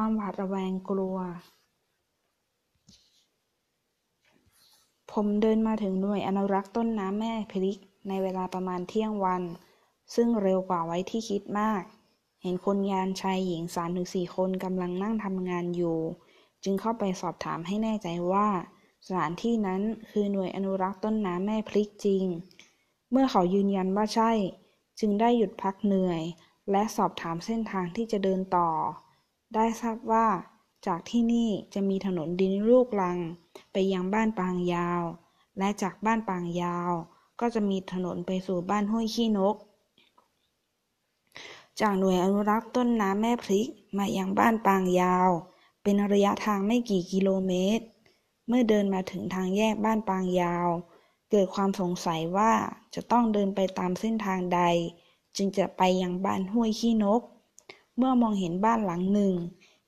ความหวาดระแวงกลัว ผมเดินมาถึงหน่วยอนุรักษ์ต้นน้ำแม่พริกในเวลาประมาณเที่ยงวัน ซึ่งเร็วกว่าไว้ที่คิดมาก เห็นคนงานชายหญิงสามถึงสี่คนกำลังนั่งทำงานอยู่ จึงเข้าไปสอบถามให้แน่ใจว่า สถานที่นั้นคือหน่วยอนุรักษ์ต้นน้ำแม่พริกจริง เมื่อเขายืนยันว่าใช่ จึงได้หยุดพักเหนื่อย และสอบถามเส้นทางที่จะเดินต่อ ได้ทราบว่า จากที่นี่จะมีถนนดินลูกลัง ไปยังบ้านปางยาว และจากบ้านปางยาว ก็จะมีถนนไปสู่บ้านห้วยขี้นก จากหน่วยอนุรักษ์ต้นน้ำแม่พริกมายังบ้านปางยาว เป็นระยะทางไม่กี่กิโลเมตร เมื่อเดินมาถึงทางแยกบ้านปางยาว เกิดความสงสัยว่าจะต้องเดินไปตามเส้นทางใด จึงจะไปยังบ้านห้วยขี้นก เมื่อมองเห็นบ้านหลังหนึ่ง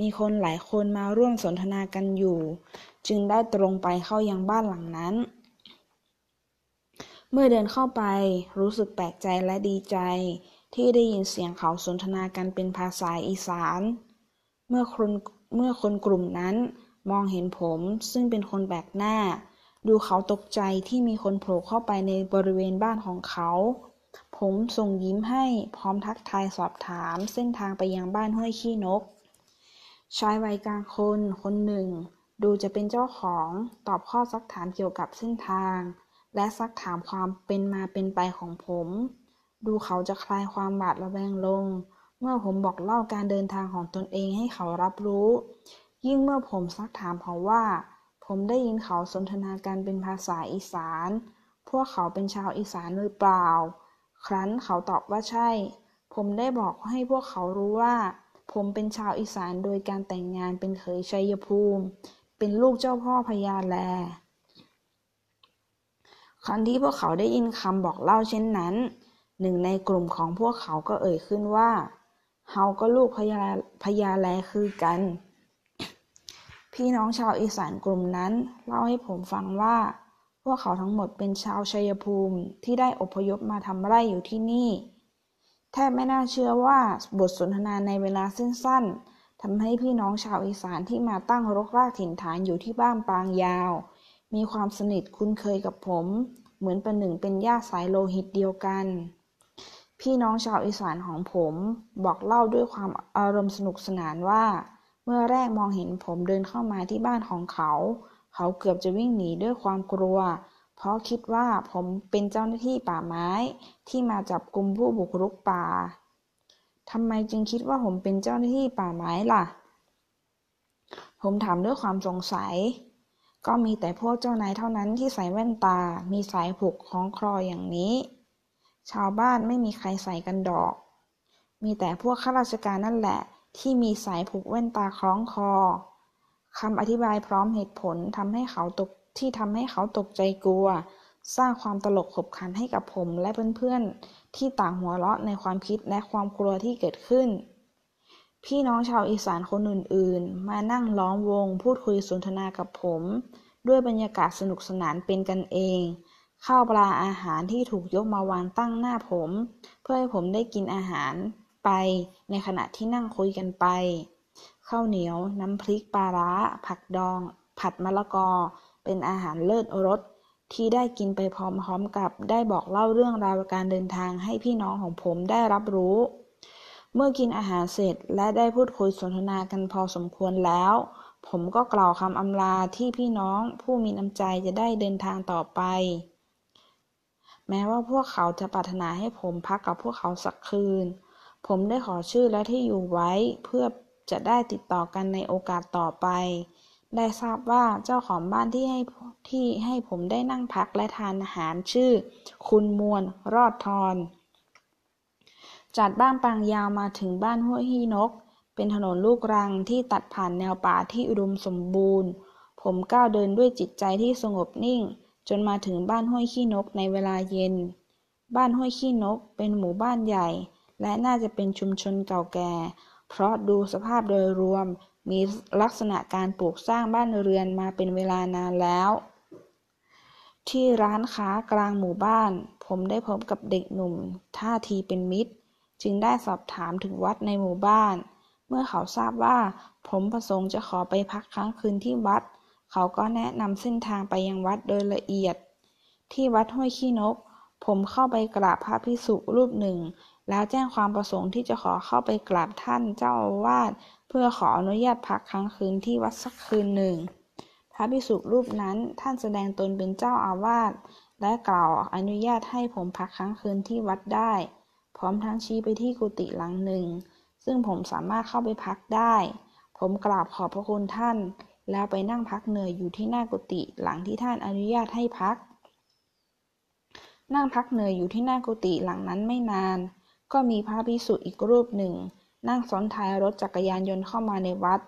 มีคนหลายคนมาร่วมสนทนากันอยู่ จึงได้ตรงไปเข้ายังบ้านหลังนั้น เมื่อเดินเข้าไปรู้สึกแปลกใจและดีใจ ที่ได้ยินเสียงเขาสนทนากันเป็นภาษาอีสาน เมื่อคนเมื่อคนกลุ่มนั้นมองเห็นผมซึ่งเป็นคนแปลกหน้า ดูเขาตกใจที่มีคนโผล่เข้าไปในบริเวณบ้านของเขา ผมส่งยิ้มให้พร้อมทักทายสอบถามเส้นทางไปยังบ้านห้วยขี้นก ชายวัยกลางคนคนหนึ่ง ดูจะเป็นเจ้าของตอบข้อซักถามเกี่ยวกับเส้นทาง และซักถามความเป็นมาเป็นไปของผม ดูเขาจะคลายความหวาดระแวงลง เมื่อผมบอกเล่าการเดินทางของตนเองให้เขารับรู้ ยิ่งเมื่อผมซักถามเขาว่า ผมได้ยินเขาสนทนากันเป็นภาษาอีสาน พวกเขาเป็นชาวอีสานหรือเปล่า ครั้นเขาตอบว่าใช่ ผมได้บอกให้พวกเขารู้ว่า ผมเป็นชาวอีสานโดยการแต่งงานเป็นเขยชัยภูมิ เป็นลูกเจ้าพ่อพญาแล ครั้นที่พวกเขาได้ยินคำบอกเล่าเช่นนั้น หนึ่งในกลุ่มของพวกเขาก็เอ่ยขึ้นว่า เฮาก็ลูกพญาพญาแลคือกัน พี่น้องชาวอีสานกลุ่มนั้น เล่าให้ผมฟังว่า พวกเขาทั้งหมดเป็นชาวชัยภูมิที่ได้อพยพมาทำไร่อยู่ที่นี่ แทบไม่น่าเชื่อว่าบทสนทนาในเวลาสั้นๆทำให้พี่น้องชาวอีสานที่มาตั้งรกรากถิ่นฐานอยู่ที่บ้านปางยาว มีความสนิทคุ้นเคยกับผม เหมือนเป็นหนึ่งเป็นญาติสายโลหิตเดียวกัน พี่น้องชาวอีสานของผมบอกเล่าด้วยความอารมณ์สนุกสนานว่า เมื่อแรกมองเห็นผมเดินเข้ามาที่บ้านของเขา เขาเกือบจะวิ่งหนีด้วยความกลัว เพราะคิดว่าผมเป็นเจ้าหน้าที่ป่าไม้ที่มาจับกลุ่มผู้บุกรุกป่าทำไมจึงคิดว่าผมเป็นเจ้าหน้าที่ป่าไม้ล่ะ ผมถามด้วยความสงสัย ก็มีแต่พวกเจ้านายเท่านั้นที่ใส่แว่นตา มีสายผูกคล้องคลออย่างนี้ ชาวบ้านไม่มีใครใส่กันดอก มีแต่พวกข้าราชการนั่นแหละ ที่มีสายผูกแว่นตาคล้องคอ คำอธิบายพร้อมเหตุผลทำให้เขาตกที่ทำให้เขาตกใจกลัว สร้างความตลกขบขันให้กับผมและเพื่อนๆที่ต่างหัวเราะในความคิดและความกลัวที่เกิดขึ้น พี่น้องชาวอีสานคนอื่นๆ มานั่งล้อมวง พูดคุยสนทนากับผม ด้วยบรรยากาศสนุกสนานเป็นกันเองข้าวปลาอาหารที่ถูกยกมาวางตั้งหน้าผม เพื่อให้ผมได้กินอาหารไปในขณะที่นั่งคุยกันไป ข้าวเหนียว น้ำพริกปลาร้า ผักดอง ผัดมะละกอ เป็นอาหารเลิศรสที่ได้กินไปพร้อมๆกับได้บอกเล่าเรื่องราวการเดินทางให้พี่น้องของผมได้รับรู้ เมื่อกินอาหารเสร็จและได้พูดคุยสนทนากันพอสมควรแล้ว ผมก็กล่าวคำอำลาที่พี่น้องผู้มีน้ำใจจะได้เดินทางต่อไป แม้ว่าพวกเขาจะปรารถนาให้ผมพักกับพวกเขาสักคืน ผมได้ขอชื่อและที่อยู่ไว้เพื่อ จะได้ติดต่อกันในโอกาสต่อไป ได้ทราบว่าเจ้าของบ้านที่ให้ที่ให้ผมได้นั่งพักและทานอาหารชื่อ คุณมวลรอดทอนจากบ้านปางยาวมาถึงบ้านห้วยฮีนก เป็นถนนลูกรังที่ตัดผ่านแนวป่าที่อุดมสมบูรณ์ ผมก้าวเดินด้วยจิตใจที่สงบนิ่ง จนมาถึงบ้านห้วยขี้นกในเวลาเย็น บ้านห้วยขี้นกเป็นหมู่บ้านใหญ่ และน่าจะเป็นชุมชนเก่าแก่ เพราะดูสภาพโดยรวมมีลักษณะการปลูกสร้างบ้านเรือนมาเป็นเวลานานแล้ว ที่ร้านค้ากลางหมู่บ้าน ผมได้พบกับเด็กหนุ่ม ท่าทีเป็นมิตร จึงได้สอบถามถึงวัดในหมู่บ้าน เมื่อเขาทราบว่า ผมประสงค์จะขอไปพักค้างคืนที่วัด เขาก็แนะนำเส้นทางไปยังวัดโดยละเอียด ที่วัดห้วยขี้นก ผมเข้าไปกราบพระภิกษุรูปหนึ่ง แล้วแจ้งความประสงค์ที่จะขอเข้าไปกราบท่านเจ้าอาวาสเพื่อขออนุญาตพักค้างคืนที่วัดสักคืนหนึ่ง พระภิกษุรูปนั้นท่านแสดงตนเป็นเจ้าอาวาสและกล่าวอนุญาตให้ผมพักค้างคืนที่วัดได้ พร้อมทั้งชี้ไปที่กุฏิหลังหนึ่ง ซึ่งผมสามารถเข้าไปพักได้ ผมกราบขอบพระคุณท่าน แล้วไปนั่งพักเหนื่อยอยู่ที่หน้ากุฏิหลังที่ท่านอนุญาตให้พัก นั่งพักเหนื่อยอยู่ที่หน้ากุฏิหลังนั้นไม่นาน ก็มีพระภิกษุอีกรูปหนึ่ง นั่งซ้อนท้ายรถจักรยานยนต์เข้ามาในวัด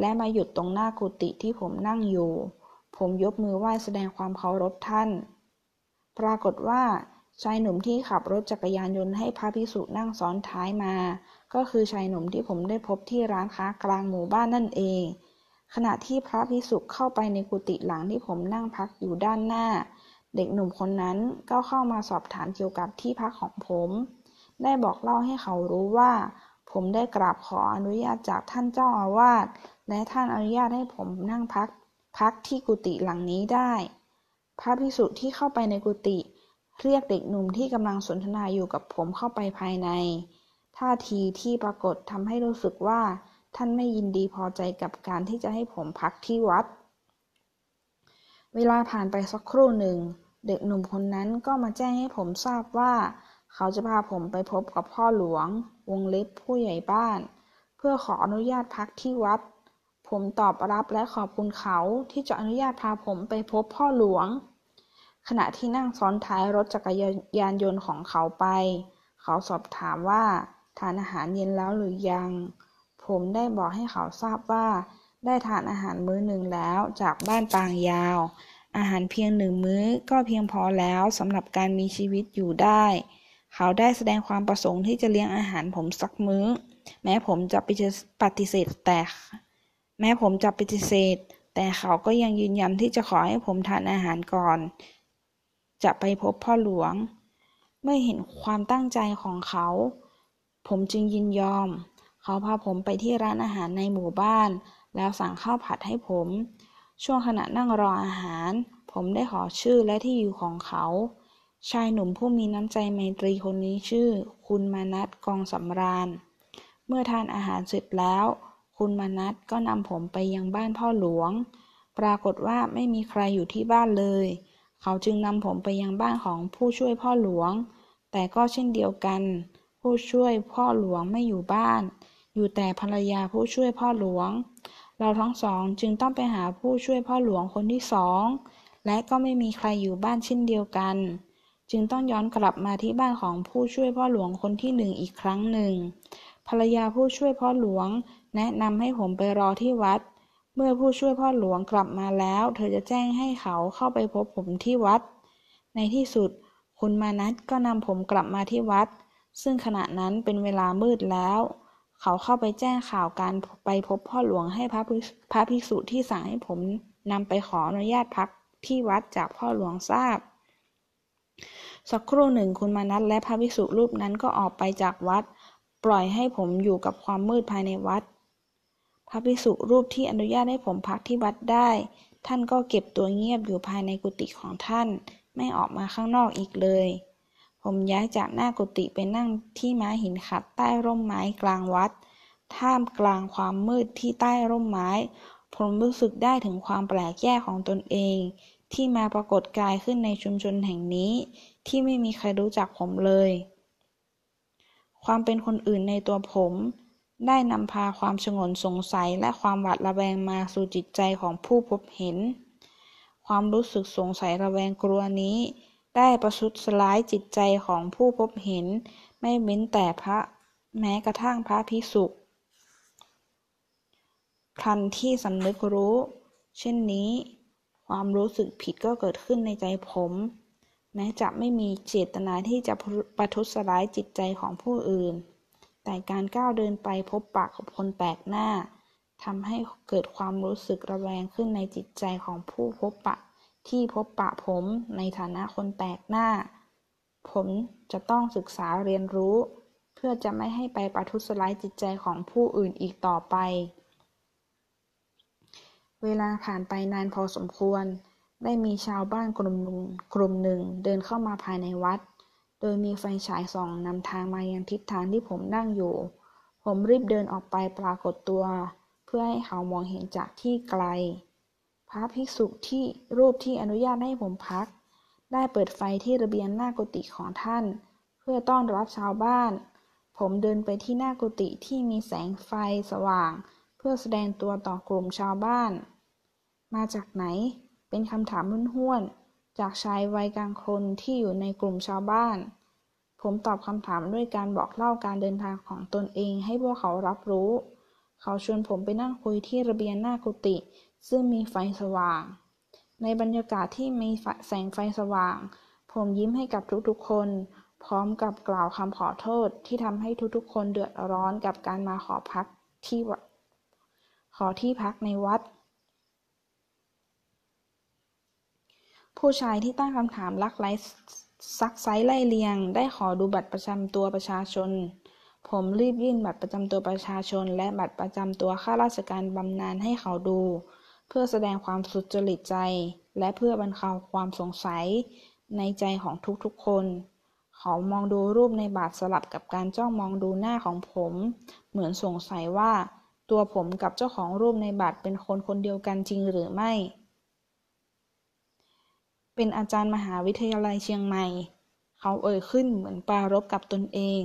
และมาหยุดตรงหน้ากุฏิที่ผมนั่งอยู่ ผมยกมือไหว้แสดงความเคารพท่าน ปรากฏว่าชายหนุ่มที่ขับรถจักรยานยนต์ให้พระภิกษุนั่งซ้อนท้ายมา ก็คือชายหนุ่มที่ผมได้พบที่ร้านค้ากลางหมู่บ้านนั่นเอง ขณะที่พระภิกษุเข้าไปในกุฏิหลังที่ผมนั่งพักอยู่ด้านหน้า เด็กหนุ่มคนนั้นก็เข้ามาสอบถามเกี่ยวกับที่พักของผม ได้บอกเล่าให้เขารู้ว่า ผมได้กราบขออนุญาตจากท่านเจ้าอาวาสและท่านอนุญาตให้ผมนั่งพัก พักที่กุฏิหลังนี้ได้ พระภิกษุที่เข้าไปในกุฏิเรียกเด็กหนุ่มที่กำลังสนทนาอยู่กับผมเข้าไปภายใน ท่าทีที่ปรากฏทำให้รู้สึกว่า ท่านไม่ยินดีพอใจกับการที่จะให้ผมพักที่วัด เวลาผ่านไปสักครู่หนึ่งเด็กหนุ่มคนนั้นก็มาแจ้งให้ผมทราบว่า เขาจะพาผมไปพบกับพ่อหลวง วงเล็บผู้ใหญ่บ้าน เพื่อขออนุญาตพักที่วัด ผมตอบรับและขอบคุณเขาที่จะอนุญาตพาผมไปพบพ่อหลวง ขณะที่นั่งซ้อนท้ายรถจักรยานยนต์ของเขาไป เขาสอบถามว่าทานอาหารเย็นแล้วหรือยัง ผมได้บอกให้เขาทราบว่า ได้ทานอาหารมื้อหนึ่งแล้วจากบ้านปางยาว อาหารเพียงหนึ่งมื้อก็เพียงพอแล้วสำหรับการมีชีวิตอยู่ได้ เขาได้แสดงความประสงค์ที่จะเลี้ยงอาหารผมสักมื้อ แม้ผมจะปฏิเสธแต่ แม้ผมจะปฏิเสธ แต่เขาก็ยังยืนยันที่จะขอให้ผมทานอาหารก่อน จะไปพบพ่อหลวง เมื่อเห็นความตั้งใจของเขา ผมจึงยินยอม เขาพาผมไปที่ร้านอาหารในหมู่บ้าน แล้วสั่งข้าวผัดให้ผม ช่วงขณะนั่งรออาหาร ผมได้ขอชื่อและที่อยู่ของเขา ชายหนุ่มผู้มีน้ำใจไมตรีคนนี้ชื่อ คุณมานัทกองสำราญ เมื่อทานอาหารเสร็จแล้ว คุณมานัทก็นำผมไปยังบ้านพ่อหลวง ปรากฏว่าไม่มีใครอยู่ที่บ้านเลย เขาจึงนำผมไปยังบ้านของผู้ช่วยพ่อหลวง แต่ก็เช่นเดียวกัน ผู้ช่วยพ่อหลวงไม่อยู่บ้าน อยู่แต่ภรรยาผู้ช่วยพ่อหลวง เราทั้งสองจึงต้องไปหาผู้ช่วยพ่อหลวงคนที่สอง และก็ไม่มีใครอยู่บ้านเช่นเดียวกัน จึงต้องย้อนกลับมาที่บ้านของผู้ช่วยพ่อหลวงคนที่หนึ่งอีกครั้งหนึ่ง ภรรยาผู้ช่วยพ่อหลวง แนะนำให้ผมไปรอที่วัด เมื่อผู้ช่วยพ่อหลวงกลับมาแล้ว เธอจะแจ้งให้เขาเข้าไปพบผมที่วัด ในที่สุด คุณมานัทก็นำผมกลับมาที่วัด ซึ่งขณะนั้นเป็นเวลามืดแล้ว เขาเข้าไปแจ้งข่าวการไปพบพ่อหลวงให้พระพระภิกษุที่สั่งให้ผมนำไปขออนุญาตพักที่วัดจากพ่อหลวงทราบ สักครู่หนึ่งคุณมานัทและพระภิกษุรูปนั้นก็ออกไปจากวัด ปล่อยให้ผมอยู่กับความมืดภายในวัด พระภิกษุรูปที่อนุญาตให้ผมพักที่วัดได้ ท่านก็เก็บตัวเงียบอยู่ภายในกุฏิของท่าน ไม่ออกมาข้างนอกอีกเลย ผมย้ายจากหน้ากุฏิไปนั่งที่ม้าหินขัดใต้ร่มไม้กลางวัด ท่ามกลางความมืดที่ใต้ร่มไม้ ผมรู้สึกได้ถึงความแปลกแยกของตนเอง ที่มาปรากฏกายขึ้นในชุมชนแห่งนี้ ที่ไม่มีใครรู้จักผมเลย ความเป็นคนอื่นในตัวผม ได้นำพาความชงนสงสัยและความหวาดระแวงมาสู่จิตใจของผู้พบเห็น ความรู้สึกสงสัยระแวงกลัวนี้ ได้ประทุษร้ายจิตใจของผู้พบเห็น ไม่เว้นแต่พระแม้กระทั่งพระพิสุทันที่สำนึกรู้ เช่นนี้ ความรู้สึกผิดก็เกิดขึ้นในใจผม แม้จะไม่มีเจตนาที่จะประทุษร้ายจิตใจของผู้อื่น แต่การก้าวเดินไปพบปะกับคนแปลกหน้าทำให้เกิดความรู้สึกระแวงขึ้นในจิตใจของผู้พบปะที่พบปะผมในฐานะคนแปลกหน้า ผมจะต้องศึกษาเรียนรู้ เพื่อจะไม่ให้ไปประทุษร้ายจิตใจของผู้อื่นอีกต่อไป เวลาผ่านไปนานพอสมควร ได้มีชาวบ้านกลุ่มหนึ่งกลุ่มหนึ่งเดินเข้ามาภายในวัด โดยมีไฟฉายส่องนำทางมายังทิศทางที่ผมนั่งอยู่ ผมรีบเดินออกไปปรากฏตัว เพื่อให้เขามองเห็นจากที่ไกล พระภิกษุที่รูปที่อนุญาตให้ผมพัก ได้เปิดไฟที่ระเบียงหน้ากุฏิของท่าน เพื่อต้อนรับชาวบ้าน ผมเดินไปที่หน้ากุฏิที่มีแสงไฟสว่าง เพื่อแสดงตัวต่อกลุ่มชาวบ้าน มาจากไหน เป็นคำถามห้วนๆ จากชายวัยกลางคนที่อยู่ในกลุ่มชาวบ้าน ผมตอบคำถามด้วยการบอกเล่าการเดินทางของตนเองให้พวกเขารับรู้ เขาชวนผมไปนั่งคุยที่ระเบียงหน้ากุฏิซึ่งมีไฟสว่าง ในบรรยากาศที่มีแสงไฟสว่าง ผมยิ้มให้กับทุกๆ คน พร้อมกับกล่าวคำขอโทษที่ทำให้ทุกๆ คนเดือดร้อนกับการมาขอพักที่ ขอที่พักในวัด ผู้ชายที่ตั้งคำถามลักไร้ซักไซไล่เลียง ได้ขอดูบัตรประจำตัวประชาชน ผมรีบยื่นบัตรประจำตัวประชาชน และบัตรประจำตัวข้าราชการบำนาญให้เขาดู เพื่อแสดงความสุจริตใจ และเพื่อบรรเทาความสงสัยในใจของทุกๆคน เขามองดูรูปในบัตรสลับกับการจ้องมองดูหน้าของผม เหมือนสงสัยว่า ตัวผมกับเจ้าของรูปในบัตรเป็นคนคนเดียวกันจริงหรือไม่ เป็นอาจารย์มหาวิทยาลัยเชียงใหม่ เขาเอ่ยขึ้นเหมือนปรารบกับตนเอง